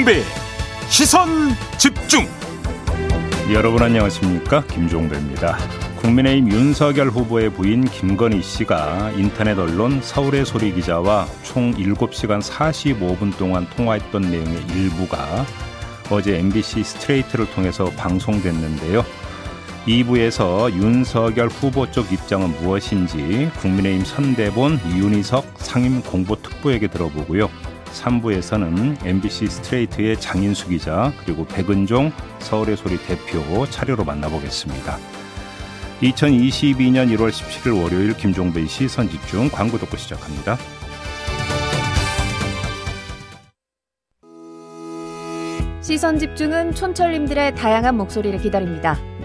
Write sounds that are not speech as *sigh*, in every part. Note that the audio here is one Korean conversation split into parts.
김종배 시선 집중 여러분 안녕하십니까 김종배입니다 국민의힘 윤석열 후보의 부인 김건희 씨가 인터넷 언론 서울의 소리 기자와 총 7시간 45분 동안 통화했던 내용의 일부가 어제 MBC 스트레이트를 통해서 방송됐는데요. 2부에서 윤석열 후보 쪽 입장은 무엇인지 국민의힘 선대본 윤희석 상임 공보특보에게 들어보고요. 3부에서는 MBC 스트레이트의 장인수 기자 그리고 백은종 서울의 소리 대표 차례로 만나보겠습니다. 2022년 1월 17일 월요일 김종배 시선 집중 광고 듣고 시작합니다. 시선 집중은 촌철님들의 다양한 목소리를 기다립니다.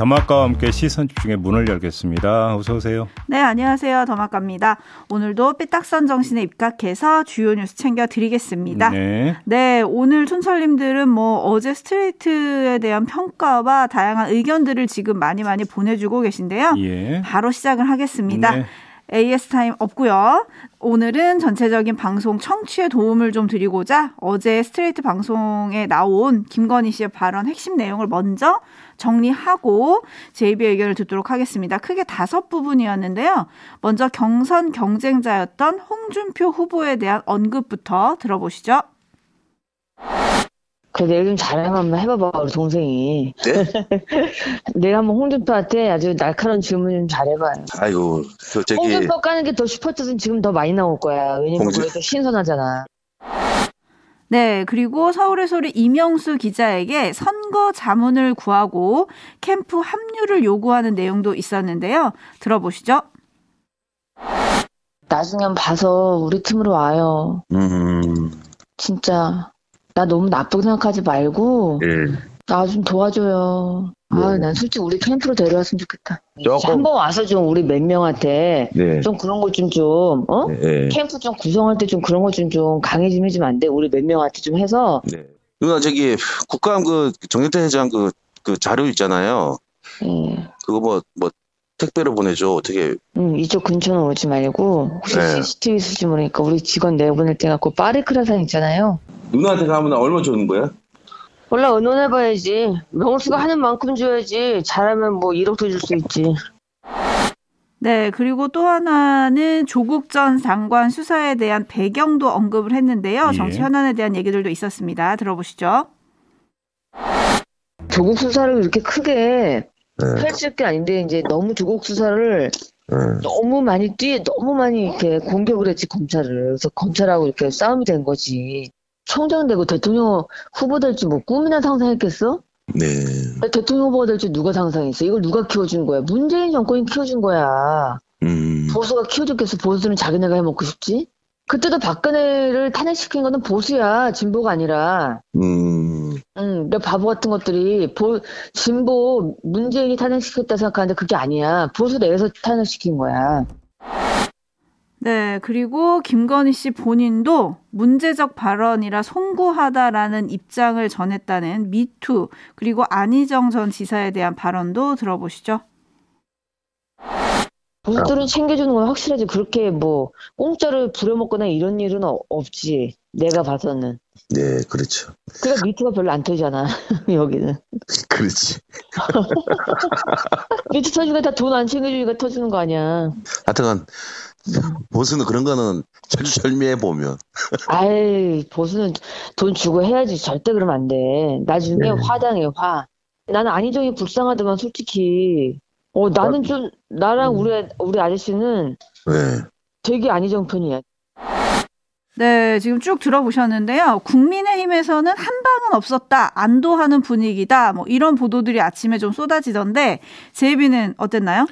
더마카와 함께 시선 집중의 문을 열겠습니다. 어서 오세요. 네, 안녕하세요. 더마카입니다. 오늘도 삐딱선 정신에 입각해서 주요 뉴스 챙겨 드리겠습니다. 네. 네, 오늘 촌철님들은 뭐 어제 스트레이트에 대한 평가와 다양한 의견들을 지금 많이 많이 보내주고 계신데요. 예. 바로 시작을 하겠습니다. 네. AS 타임 없고요. 오늘은 전체적인 방송 청취에 도움을 좀 드리고자 어제 스트레이트 방송에 나온 김건희 씨의 발언 핵심 내용을 먼저 정리하고 JB의 의견을 듣도록 하겠습니다. 크게 다섯 부분이었는데요. 먼저 경선 경쟁자였던 홍준표 후보에 대한 언급부터 들어보시죠. 그 내일 좀 자랑 한번 해봐봐 우리 동생이. 네? *laughs* 내가 한번 홍준표한테 아주 날카로운 질문 좀 잘해봐요. 아이고 저 저기. 홍준표 까는 게 더 슈퍼챗은 지금 더 많이 나올 거야. 왜냐면 홍준... 그게 더 신선하잖아. 네, 그리고 서울의 소리 이명수 기자에게 선거 자문을 구하고 캠프 합류를 요구하는 내용도 있었는데요. 들어보시죠. 나중에 봐서 우리 팀으로 와요. 음. 진짜 나 너무 나쁘게 생각하지 말고 네. 나좀 도와줘요. 네. 아, 난 솔직히 우리 캠프로 데려왔으면 좋겠다. 조금... 한 번 와서 좀 우리 몇 명한테 네. 좀 그런 것 좀 좀, 어? 네. 캠프 좀 구성할 때 좀 그런 것 좀 좀 강해 좀 해주면 안 돼? 우리 몇 명한테 좀 해서. 네. 누나, 저기, 국감 그 정경태 회장 그, 그 자료 있잖아요. 네. 그거 뭐, 뭐, 택배로 보내줘. 어떻게. 응, 이쪽 근처는 오지 말고, 혹시 네. CCTV 있을지 모르니까 우리 직원 내보낼 때 갖고 파리크라산 있잖아요. 누나한테 가면 얼마 주는 거야? 몰라 의논해봐야지. 명수가 하는 만큼 줘야지. 잘하면 뭐 1억도 줄 수 있지. 네, 그리고 또 하나는 조국 전 장관 수사에 대한 배경도 언급을 했는데요. 예. 정치 현안에 대한 얘기들도 있었습니다. 들어보시죠. 조국 수사를 이렇게 크게 네. 펼칠 게 아닌데 이제 너무 조국 수사를 네. 너무 많이 뛰 너무 많이 이렇게 공격을 했지 검찰을 그래서 검찰하고 이렇게 싸움이 된 거지 총장 되고 대통령 후보 될지 뭐 꿈이나 상상했겠어? 네. 대통령 후보가 될지 누가 상상했어? 이걸 누가 키워준 거야? 문재인 정권이 키워준 거야. 음. 보수가 키워줬겠어? 보수는 자기네가 해먹고 싶지? 그때도 박근혜를 탄핵시킨 거는 보수야, 진보가 아니라. 음. 응, 내 바보 같은 것들이 보, 진보 문재인이 탄핵시켰다 생각하는데 그게 아니야. 보수 내에서 탄핵시킨 거야. 네, 그리고 김건희 씨 본인도 문제적 발언이라 송구하다라는 입장을 전했다는 미투, 그리고 안희정 전 지사에 대한 발언도 들어보시죠. 보수들은 챙겨주는 건 확실하지. 그렇게 뭐, 공짜를 부려먹거나 이런 일은 없지. 내가 봐서는. 네, 그렇죠. 그러니까 미투가 별로 안 터지잖아, *laughs* 여기는. *laughs* 그렇지. *laughs* 미투 터지니까 다 돈 안 챙겨주니까 터지는 거 아니야. 하여튼, 보수는 그런 거는 철저절미해 보면. 아이 보수는 돈 주고 해야지 절대 그러면 안 돼. 나중에 네. 화당해 화. 나는 안희정이 불쌍하더만 솔직히. 어 나는 좀 나랑 음. 우리 우리 아저씨는 네. 되게 안희정 편이야. 네, 지금 쭉 들어보셨는데요. 국민의힘에서는 한 방은 없었다, 안도하는 분위기다, 뭐 이런 보도들이 아침에 좀 쏟아지던데 제이비는 어땠나요?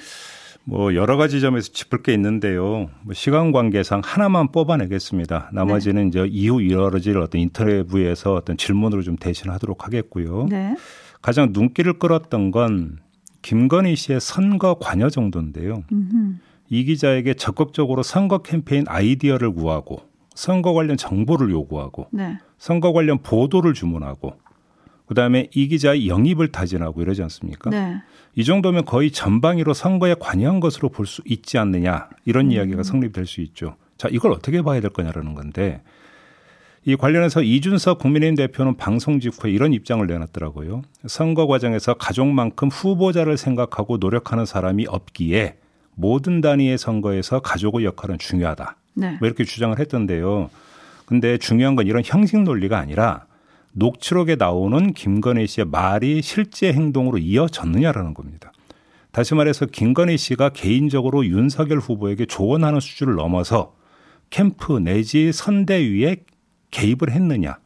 뭐 여러 가지 점에서 짚을 게 있는데요. 뭐 시간 관계상 하나만 뽑아내겠습니다. 나머지는 네. 이제 이후 이어질 어떤 인터뷰에서 어떤 질문으로 좀 대신하도록 하겠고요. 네. 가장 눈길을 끌었던 건 김건희 씨의 선거 관여 정도인데요. 음흠. 이 기자에게 적극적으로 선거 캠페인 아이디어를 구하고 선거 관련 정보를 요구하고 네. 선거 관련 보도를 주문하고 그다음에 이 기자의 영입을 타진하고 이러지 않습니까? 네. 이 정도면 거의 전방위로 선거에 관여한 것으로 볼 수 있지 않느냐 이런 음. 이야기가 성립될 수 있죠. 자 이걸 어떻게 봐야 될 거냐라는 건데 이 관련해서 이준석 국민의힘 대표는 방송 직후에 이런 입장을 내놨더라고요. 선거 과정에서 가족만큼 후보자를 생각하고 노력하는 사람이 없기에 모든 단위의 선거에서 가족의 역할은 중요하다. 네. 뭐 이렇게 주장을 했던데요. 근데 중요한 건 이런 형식 논리가 아니라 녹취록에 나오는 김건희 씨의 말이 실제 행동으로 이어졌느냐라는 겁니다. 다시 말해서 김건희 씨가 개인적으로 윤석열 후보에게 조언하는 수준을 넘어서 캠프 내지 선대위에 개입을 했느냐.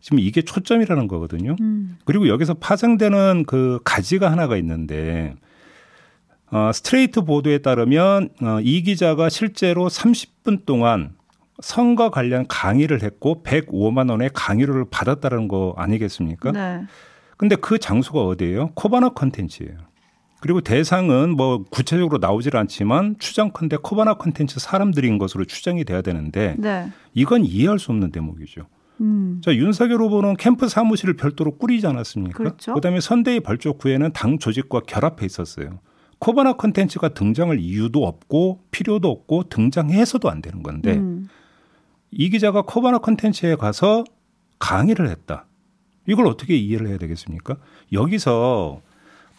지금 이게 초점이라는 거거든요. 음. 그리고 여기서 파생되는 그 가지가 하나가 있는데 어, 스트레이트 보도에 따르면 어, 이 기자가 실제로 30분 동안 선거 관련 강의를 했고 105만 원의 강의료를 받았다는 거 아니겠습니까? 네. 근데 그 장소가 어디예요? 코바나 컨텐츠예요. 그리고 대상은 뭐 구체적으로 나오질 않지만 추정컨대 코바나 컨텐츠 사람들인 것으로 추정이 돼야 되는데 네. 이건 이해할 수 없는 대목이죠. 음. 자, 윤석열 후보는 캠프 사무실을 별도로 꾸리지 않았습니까? 그렇죠. 그다음에 선대위 발족 후에는 당 조직과 결합해 있었어요. 코바나 컨텐츠가 등장할 이유도 없고 필요도 없고 등장해서도 안 되는 건데 음. 이 기자가 코바나 컨텐츠에 가서 강의를 했다. 이걸 어떻게 이해를 해야 되겠습니까? 여기서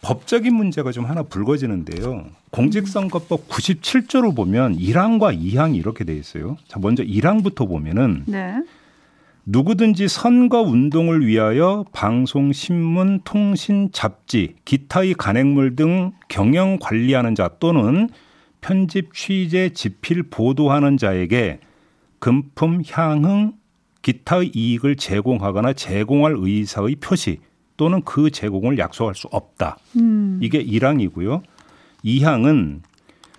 법적인 문제가 좀 하나 불거지는데요. 공직선거법 97조를 보면 1항과 2항이 이렇게 돼 있어요. 자, 먼저 1항부터 보면은 네. 누구든지 선거 운동을 위하여 방송, 신문, 통신, 잡지, 기타의 간행물 등 경영 관리하는 자 또는 편집, 취재, 집필, 보도하는 자에게 금품, 향응, 기타의 이익을 제공하거나 제공할 의사의 표시 또는 그 제공을 약속할 수 없다. 음. 이게 1항이고요. 2항은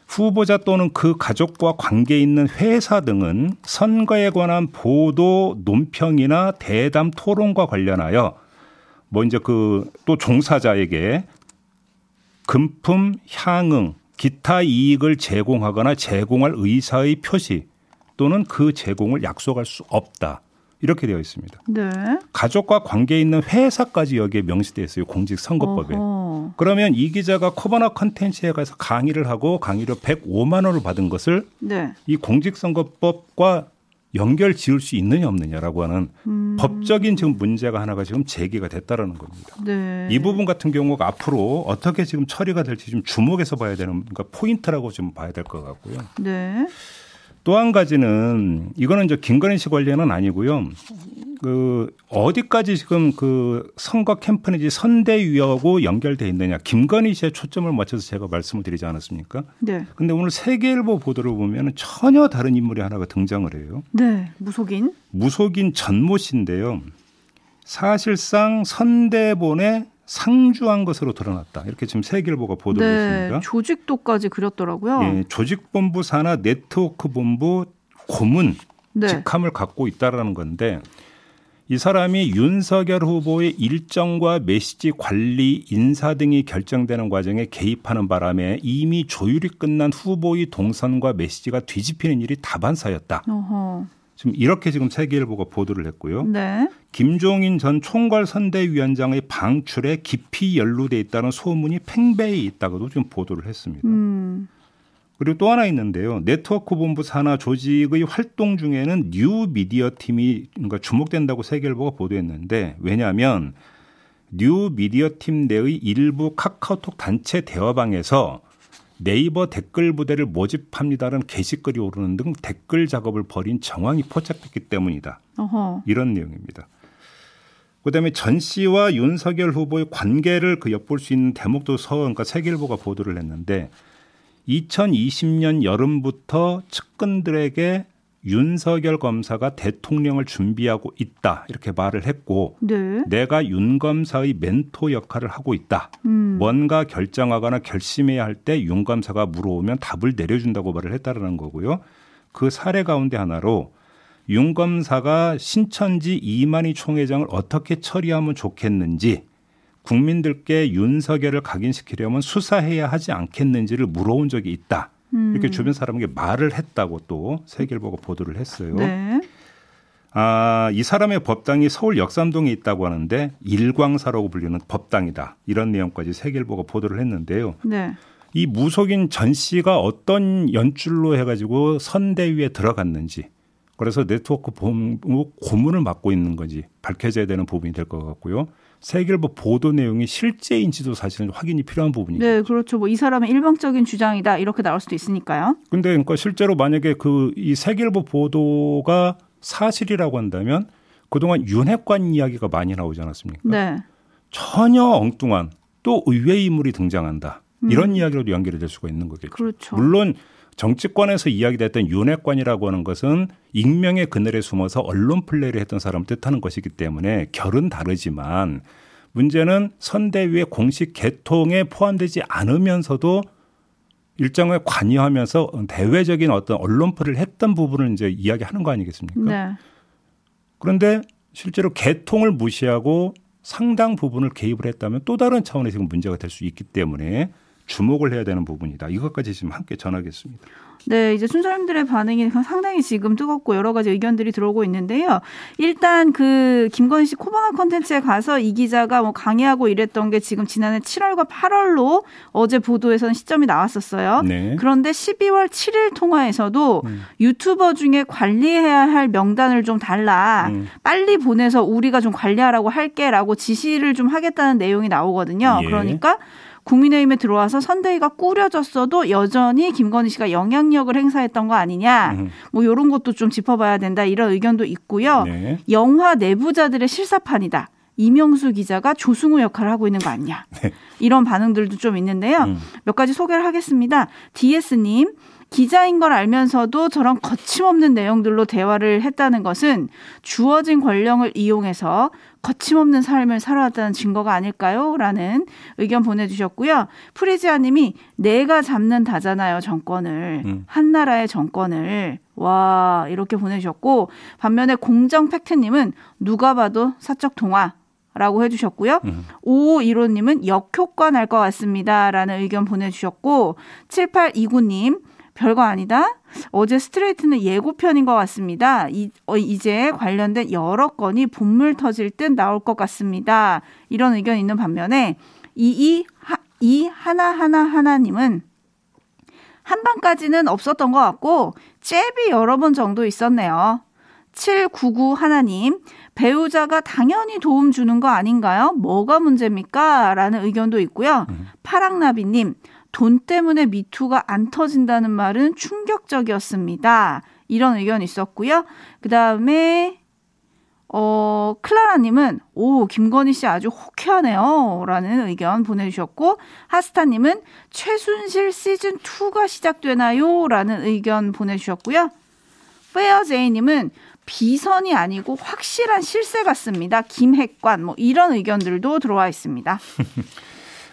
후보자 또는 그 가족과 관계 있는 회사 등은 선거에 관한 보도, 논평이나 대담 토론과 관련하여 뭐 이제 그 또 종사자에게 금품, 향응, 기타 이익을 제공하거나 제공할 의사의 표시 또는 그 제공을 약속할 수 없다. 이렇게 되어 있습니다. 네. 가족과 관계 있는 회사까지 여기에 명시되어 있어요. 공직선거법에. 어허. 그러면 이 기자가 코바나 컨텐츠에 가서 강의를 하고 강의료 105만 원을 받은 것을 네. 이 공직선거법과 연결 지을 수 있느냐 없느냐라고 하는 음. 법적인 지금 문제가 하나가 지금 제기가 됐다라는 겁니다. 네. 이 부분 같은 경우가 앞으로 어떻게 지금 처리가 될지 좀 주목해서 봐야 되는 그러니까 포인트라고 좀 봐야 될 것 같고요. 네. 또 한 가지는 이거는 이제 김건희 씨 관련은 아니고요. 그 어디까지 지금 그 선거 캠프 내지 선대위하고 연결돼 있느냐. 김건희 씨의 초점을 맞춰서 제가 말씀을 드리지 않았습니까? 네. 근데 오늘 세계일보 보도를 보면 전혀 다른 인물이 하나가 등장을 해요. 네. 무속인? 무속인 전모 씨인데요. 사실상 선대본의 상주한 것으로 드러났다. 이렇게 지금 세계일보가 보도를 네, 했습니다. 조직도까지 그렸더라고요. 예, 조직본부 산하 네트워크 본부 고문 네. 직함을 갖고 있다라는 건데 이 사람이 윤석열 후보의 일정과 메시지 관리, 인사 등이 결정되는 과정에 개입하는 바람에 이미 조율이 끝난 후보의 동선과 메시지가 뒤집히는 일이 다반사였다. 어허. 지금 이렇게 지금 세계일보가 보도를 했고요. 네. 김종인 전 총괄 선대위원장의 방출에 깊이 연루돼 있다는 소문이 팽배해 있다고도 지금 보도를 했습니다. 음. 그리고 또 하나 있는데요. 네트워크 본부 산하 조직의 활동 중에는 뉴 미디어 팀이 그러니까 주목된다고 세계일보가 보도했는데 왜냐하면 뉴 미디어 팀 내의 일부 카카오톡 단체 대화방에서 네이버 댓글 부대를 모집합니다라는 게시글이 오르는 등 댓글 작업을 벌인 정황이 포착됐기 때문이다. 어허. 이런 내용입니다. 그다음에 전 씨와 윤석열 후보의 관계를 그 엿볼 수 있는 대목도 서 그러니까 세계일보가 보도를 했는데 2020년 여름부터 측근들에게 윤석열 검사가 대통령을 준비하고 있다 이렇게 말을 했고 네. 내가 윤 검사의 멘토 역할을 하고 있다. 음. 뭔가 결정하거나 결심해야 할 때 윤 검사가 물어오면 답을 내려준다고 말을 했다라는 거고요. 그 사례 가운데 하나로 윤 검사가 신천지 이만희 총회장을 어떻게 처리하면 좋겠는지 국민들께 윤석열을 각인시키려면 수사해야 하지 않겠는지를 물어온 적이 있다. 음. 이렇게 주변 사람에게 말을 했다고 또 세계일보가 보도를 했어요. 네. 아, 이 사람의 법당이 서울 역삼동에 있다고 하는데 일광사라고 불리는 법당이다. 이런 내용까지 세계일보가 보도를 했는데요. 네. 이 무속인 전 씨가 어떤 연줄로 해가지고 선대위에 들어갔는지 그래서 네트워크 본부 고문을 맡고 있는 건지 밝혀져야 되는 부분이 될 것 같고요. 세계일보 보도 내용이 실제인지도 사실은 확인이 필요한 부분이죠. 네, 그렇죠. 뭐 이 사람의 일방적인 주장이다 이렇게 나올 수도 있으니까요. 근데 그러니까 실제로 만약에 그 이 세계일보 보도가 사실이라고 한다면 그동안 윤핵관 이야기가 많이 나오지 않았습니까? 네. 전혀 엉뚱한 또 의외의 인물이 등장한다. 이런 음. 이야기로도 연결이 될 수가 있는 거겠죠. 그렇죠. 물론 정치권에서 이야기됐던 윤핵관이라고 하는 것은 익명의 그늘에 숨어서 언론 플레이를 했던 사람을 뜻하는 것이기 때문에 결은 다르지만 문제는 선대위의 공식 개통에 포함되지 않으면서도 일정에 관여하면서 대외적인 어떤 언론플을 했던 부분을 이제 이야기하는 거 아니겠습니까? 네. 그런데 실제로 개통을 무시하고 상당 부분을 개입을 했다면 또 다른 차원의 지금 문제가 될 수 있기 때문에 주목을 해야 되는 부분이다. 이것까지 지금 함께 전하겠습니다. 네, 이제 순사람들의 반응이 상당히 지금 뜨겁고 여러 가지 의견들이 들어오고 있는데요. 일단 그 김건희 씨 코바나 컨텐츠에 가서 이 기자가 뭐 강의하고 이랬던 게 지금 지난해 7월과 8월로 어제 보도에서는 시점이 나왔었어요. 네. 그런데 12월 7일 통화에서도 음. 유튜버 중에 관리해야 할 명단을 좀 달라. 음. 빨리 보내서 우리가 좀 관리하라고 할게라고 지시를 좀 하겠다는 내용이 나오거든요. 예. 그러니까 국민의힘에 들어와서 선대위가 꾸려졌어도 여전히 김건희 씨가 영향력을 행사했던 거 아니냐. 음. 뭐 이런 것도 좀 짚어봐야 된다. 이런 의견도 있고요. 네. 영화 내부자들의 실사판이다. 이명수 기자가 조승우 역할을 하고 있는 거 아니냐. 네. 이런 반응들도 좀 있는데요. 음. 몇 가지 소개를 하겠습니다. DS님. 기자인 걸 알면서도 저런 거침없는 내용들로 대화를 했다는 것은 주어진 권력을 이용해서 거침없는 삶을 살아왔다는 증거가 아닐까요? 라는 의견 보내주셨고요. 프리지아 님이 내가 잡는다잖아요, 정권을. 음. 한 나라의 정권을. 와, 이렇게 보내주셨고, 반면에 공정 팩트님은 누가 봐도 사적 통화. 라고 해주셨고요. 음. 5515님은 역효과 날 것 같습니다. 라는 의견 보내주셨고, 7829님, 별거 아니다. 어제 스트레이트는 예고편인 것 같습니다. 이, 어, 이제 관련된 여러 건이 본물 터질 듯 나올 것 같습니다. 이런 의견이 있는 반면에 이, 이, 하, 이 하나하나 하나님은 한방까지는 없었던 것 같고 잽이 여러 번 정도 있었네요. 799 하나님, 배우자가 당연히 도움 주는 거 아닌가요? 뭐가 문제입니까? 라는 의견도 있고요. 음. 파랑나비님, 돈 때문에 미투가 안 터진다는 말은 충격적이었습니다. 이런 의견이 있었고요. 그 다음에 어, 클라라님은, 오, 김건희 씨 아주 호쾌하네요. 라는 의견 보내주셨고, 하스타님은 최순실 시즌2가 시작되나요? 라는 의견 보내주셨고요. 페어제이님은 비선이 아니고 확실한 실세 같습니다. 김핵관, 뭐 이런 의견들도 들어와 있습니다. *laughs*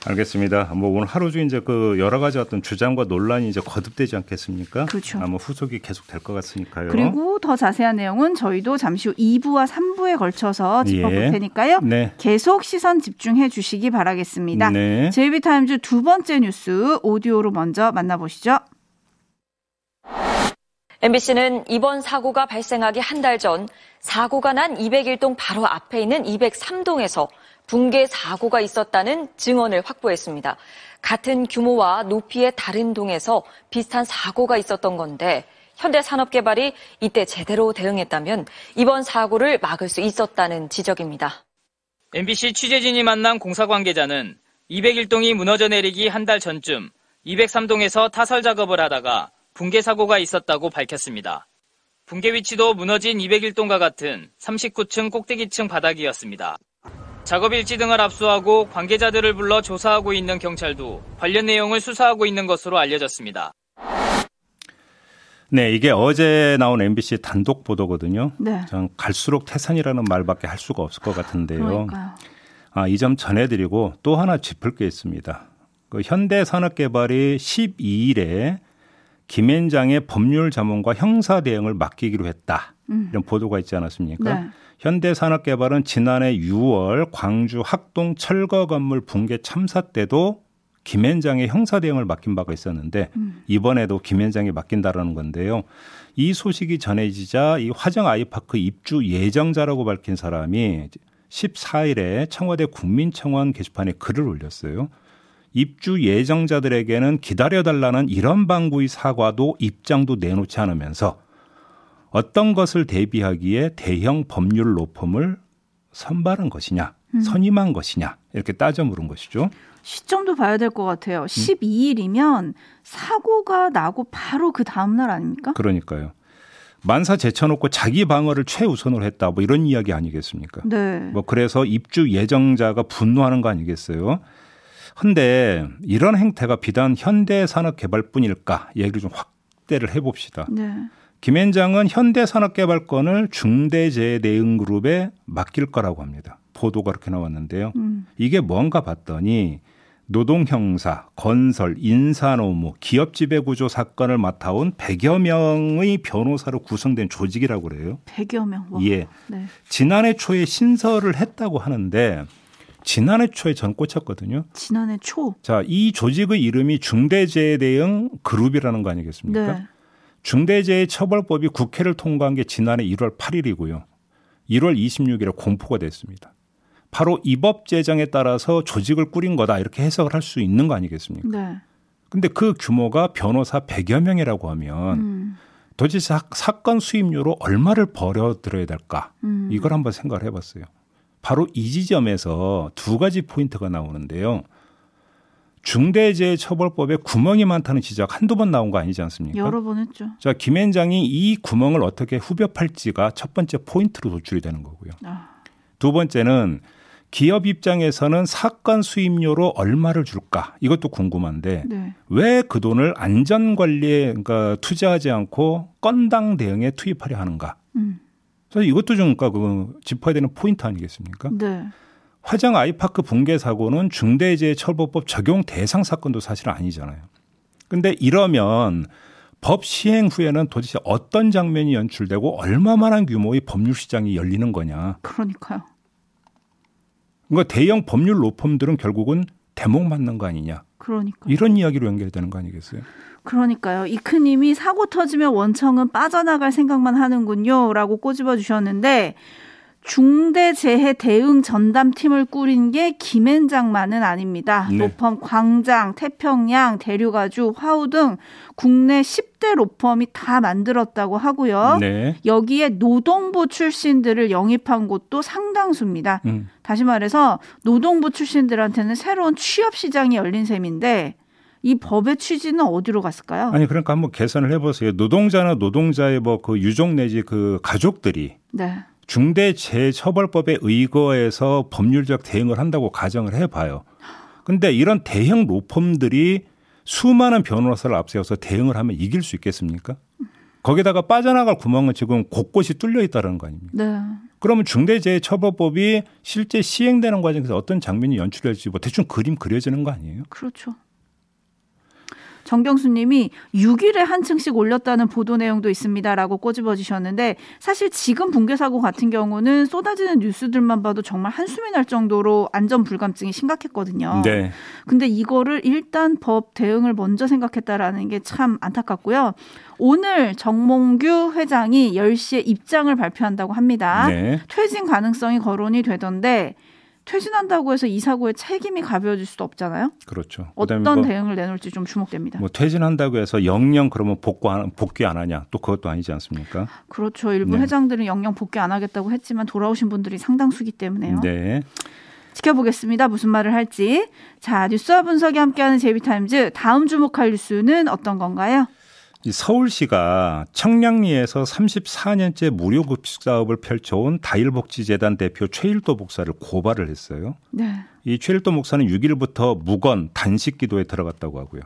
알겠습니다. 뭐 오늘 하루 중 이제 그 여러 가지 어떤 주장과 논란이 이제 거듭되지 않겠습니까? 그렇죠. 아마 후속이 계속 될 것 같으니까요. 그리고 더 자세한 내용은 저희도 잠시 후 2부와 3부에 걸쳐서 짚어볼 예. 테니까요. 네. 계속 시선 집중해 주시기 바라겠습니다. 네. 제이비타임즈 두 번째 뉴스 오디오로 먼저 만나보시죠. MBC는 이번 사고가 발생하기 한 달 전 사고가 난 201동 바로 앞에 있는 203동에서 붕괴 사고가 있었다는 증언을 확보했습니다. 같은 규모와 높이의 다른 동에서 비슷한 사고가 있었던 건데 현대산업개발이 이때 제대로 대응했다면 이번 사고를 막을 수 있었다는 지적입니다. MBC 취재진이 만난 공사 관계자는 201동이 무너져 내리기 한 달 전쯤 203동에서 타설 작업을 하다가 붕괴 사고가 있었다고 밝혔습니다. 붕괴 위치도 무너진 201동과 같은 39층 꼭대기층 바닥이었습니다. 작업 일지 등을 압수하고 관계자들을 불러 조사하고 있는 경찰도 관련 내용을 수사하고 있는 것으로 알려졌습니다. 네, 이게 어제 나온 MBC 단독 보도거든요. 네. 전 갈수록 태산이라는 말밖에 할 수가 없을 것 같은데요. 아, 이 점 전해드리고 또 하나 짚을 게 있습니다. 그 현대산업개발이 12일에 김앤장의 법률 자문과 형사 대응을 맡기기로 했다. 음. 이런 보도가 있지 않았습니까? 네. 현대산업개발은 지난해 6월 광주 학동 철거 건물 붕괴 참사 때도 김앤장의 형사 대응을 맡긴 바가 있었는데 음. 이번에도 김앤장이 맡긴다라는 건데요. 이 소식이 전해지자 이 화정 아이파크 입주 예정자라고 밝힌 사람이 14일에 청와대 국민청원 게시판에 글을 올렸어요. 입주 예정자들에게는 기다려달라는 이런 방구의 사과도 입장도 내놓지 않으면서 어떤 것을 대비하기에 대형 법률 로펌을 선발한 것이냐, 음. 선임한 것이냐 이렇게 따져 물은 것이죠. 시점도 봐야 될 것 같아요. 음. 12일이면 사고가 나고 바로 그 다음 날 아닙니까? 그러니까요. 만사 제쳐놓고 자기 방어를 최우선으로 했다. 뭐 이런 이야기 아니겠습니까? 네. 뭐 그래서 입주 예정자가 분노하는 거 아니겠어요? 근데 이런 행태가 비단 현대 산업 개발뿐일까? 얘기를 좀 확대를 해봅시다. 네. 김앤장은 현대산업개발권을 중대재해대응그룹에 맡길 거라고 합니다. 보도가 그렇게 나왔는데요. 음. 이게 뭔가 봤더니 노동형사, 건설, 인사노무, 기업 지배구조 사건을 맡아온 100여 명의 변호사로 구성된 조직이라고 그래요. 100여 명. 와. 예. 네. 지난해 초에 신설을 했다고 하는데 지난해 초에 전 꽂혔거든요. 지난해 초. 자, 이 조직의 이름이 중대재해 대응 그룹이라는 거 아니겠습니까? 네. 중대재해 처벌법이 국회를 통과한 게 지난해 1월 8일이고요. 1월 26일에 공포가 됐습니다. 바로 이 법 제정에 따라서 조직을 꾸린 거다 이렇게 해석을 할 수 있는 거 아니겠습니까? 네. 근데 그 규모가 변호사 100여 명이라고 하면 음. 도대체 사, 사건 수임료로 얼마를 벌어들여야 될까? 음. 이걸 한번 생각을 해봤어요. 바로 이 지점에서 두 가지 포인트가 나오는데요. 중대재해처벌법에 구멍이 많다는 지적 한두 번 나온 거 아니지 않습니까? 여러 번 했죠. 자, 김앤장이 이 구멍을 어떻게 후벼팔지가 첫 번째 포인트로 도출이 되는 거고요. 아. 두 번째는 기업 입장에서는 사건 수임료로 얼마를 줄까 이것도 궁금한데 네. 왜그 돈을 안전 관리에 그러니까 투자하지 않고 건당 대응에 투입하려 하는가? 음. 그래서 이것도 좀 그러니까 그 짚어야 되는 포인트 아니겠습니까? 네. 화정 아이파크 붕괴 사고는 중대재해처벌법 적용 대상 사건도 사실 아니잖아요. 근데 이러면 법 시행 후에는 도대체 어떤 장면이 연출되고 얼마만한 규모의 법률 시장이 열리는 거냐? 그러니까요. 그러니까 대형 법률 로펌들은 결국은 대목 맞는 거 아니냐. 그러니까 이런 이야기로 연결되는 거 아니겠어요? 그러니까요. 이크님이 사고 터지면 원청은 빠져나갈 생각만 하는군요 라고 꼬집어 주셨는데 중대재해 대응 전담팀을 꾸린 게 김앤장만은 아닙니다. 네. 로펌 광장, 태평양, 대류가주, 화우 등 국내 10대 로펌이 다 만들었다고 하고요. 네. 여기에 노동부 출신들을 영입한 곳도 상당수입니다. 음. 다시 말해서 노동부 출신들한테는 새로운 취업 시장이 열린 셈인데 이 법의 취지는 어디로 갔을까요? 아니 그러니까 한번 계산을 해보세요. 노동자나 노동자의 뭐 그 유족 내지 그 가족들이 네. 중대재해처벌법에 의거해서 법률적 대응을 한다고 가정을 해봐요. 근데 이런 대형 로펌들이 수많은 변호사를 앞세워서 대응을 하면 이길 수 있겠습니까? 거기다가 빠져나갈 구멍은 지금 곳곳이 뚫려 있다는 거 아닙니까? 네. 그러면 중대재해처벌법이 실제 시행되는 과정에서 어떤 장면이 연출될지 뭐 대충 그림 그려지는 거 아니에요? 그렇죠. 정경수 님이 6일에 한 층씩 올렸다는 보도 내용도 있습니다라고 꼬집어 주셨는데 사실 지금 붕괴 사고 같은 경우는 쏟아지는 뉴스들만 봐도 정말 한숨이 날 정도로 안전 불감증이 심각했거든요. 네. 근데 이거를 일단 법 대응을 먼저 생각했다라는 게 참 안타깝고요. 오늘 정몽규 회장이 10시에 입장을 발표한다고 합니다. 네. 퇴진 가능성이 거론이 되던데 퇴진한다고 해서 이 사고에 책임이 가벼워질 수도 없잖아요. 그렇죠. 어떤 뭐 대응을 내놓을지 좀 주목됩니다. 뭐 퇴진한다고 해서 영영 그러면 복구 안, 복귀 안 하냐? 또 그것도 아니지 않습니까? 그렇죠. 일부 네. 회장들은 영영 복귀 안 하겠다고 했지만 돌아오신 분들이 상당수기 때문에요. 네. 지켜보겠습니다. 무슨 말을 할지. 자, 뉴스와 분석이 함께하는 제비타임즈 다음 주목할 뉴스는 어떤 건가요? 서울시가 청량리에서 34년째 무료 급식 사업을 펼쳐온 다일복지재단 대표 최일도 목사를 고발을 했어요. 네. 이 최일도 목사는 6일부터 무건 단식 기도에 들어갔다고 하고요.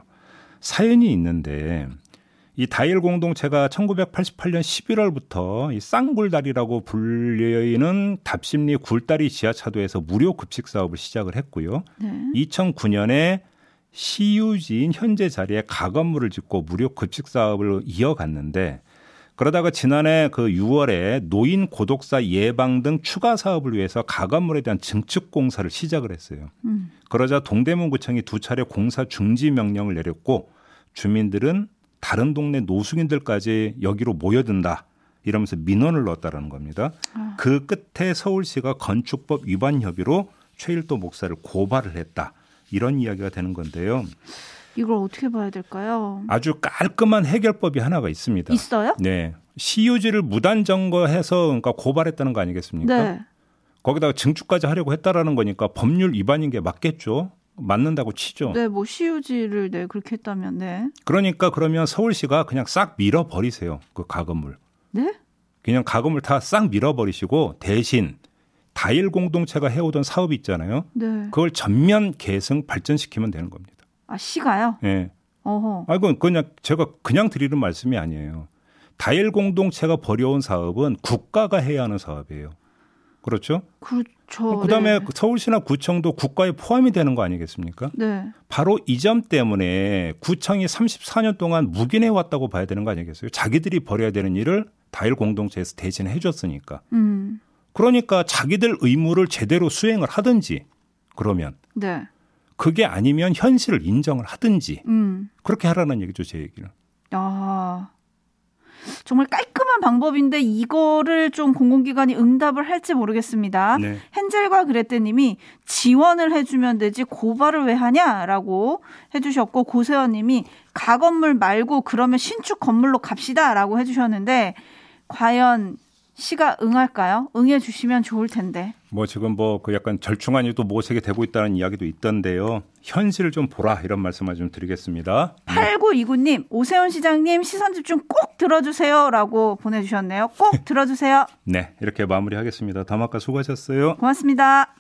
사연이 있는데 이 다일 공동체가 1988년 11월부터 이 쌍굴다리라고 불리는 답심리 굴다리 지하차도에서 무료 급식 사업을 시작을 했고요. 네. 2009년에 시유지인 현재 자리에 가건물을 짓고 무료 급식 사업을 이어갔는데 그러다가 지난해 그 6월에 노인 고독사 예방 등 추가 사업을 위해서 가건물에 대한 증축 공사를 시작을 했어요. 음. 그러자 동대문구청이 두 차례 공사 중지 명령을 내렸고 주민들은 다른 동네 노숙인들까지 여기로 모여든다. 이러면서 민원을 넣었다라는 겁니다. 아. 그 끝에 서울시가 건축법 위반 협의로 최일도 목사를 고발을 했다. 이런 이야기가 되는 건데요. 이걸 어떻게 봐야 될까요? 아주 깔끔한 해결법이 하나가 있습니다. 있어요? 네. 시유지를 무단 점거해서 그러니까 고발했다는 거 아니겠습니까? 네. 거기다가 증축까지 하려고 했다라는 거니까 법률 위반인 게 맞겠죠. 맞는다고 치죠. 네, 뭐 시유지를 네 그렇게 했다면 네. 그러니까 그러면 서울시가 그냥 싹 밀어 버리세요. 그 가건물. 네? 그냥 가건물 다 싹 밀어 버리시고 대신 다일 공동체가 해오던 사업이 있잖아요. 네. 그걸 전면 계승 발전시키면 되는 겁니다. 아 시가요? 네. 어허. 아 이건 그냥 제가 그냥 드리는 말씀이 아니에요. 다일 공동체가 벌여온 사업은 국가가 해야 하는 사업이에요. 그렇죠? 그렇죠. 그다음에 네. 서울시나 구청도 국가에 포함이 되는 거 아니겠습니까? 네. 바로 이 점 때문에 구청이 34년 동안 묵인해 왔다고 봐야 되는 거 아니겠어요? 자기들이 벌여야 되는 일을 다일 공동체에서 대신 해 줬으니까. 음. 그러니까 자기들 의무를 제대로 수행을 하든지 그러면 네. 그게 아니면 현실을 인정을 하든지 음. 그렇게 하라는 얘기죠, 제 얘기는. 아. 정말 깔끔한 방법인데 이거를 좀 공공기관이 응답을 할지 모르겠습니다. 네. 헨젤과 그레테님이 지원을 해주면 되지 고발을 왜 하냐라고 해주셨고 고세현님이 가 건물 말고 그러면 신축 건물로 갑시다라고 해주셨는데 과연 시가 응할까요? 응해 주시면 좋을 텐데. 뭐 지금 뭐 그 약간 절충안 이도 모색이 되고 있다는 이야기도 있던데요. 현실을 좀 보라 이런 말씀을 좀 드리겠습니다. 8929님, 오세훈 시장님 시선 집중 꼭 들어주세요라고 보내주셨네요. 꼭 들어주세요. *laughs* 네, 이렇게 마무리하겠습니다. 담화가 수고하셨어요. 고맙습니다.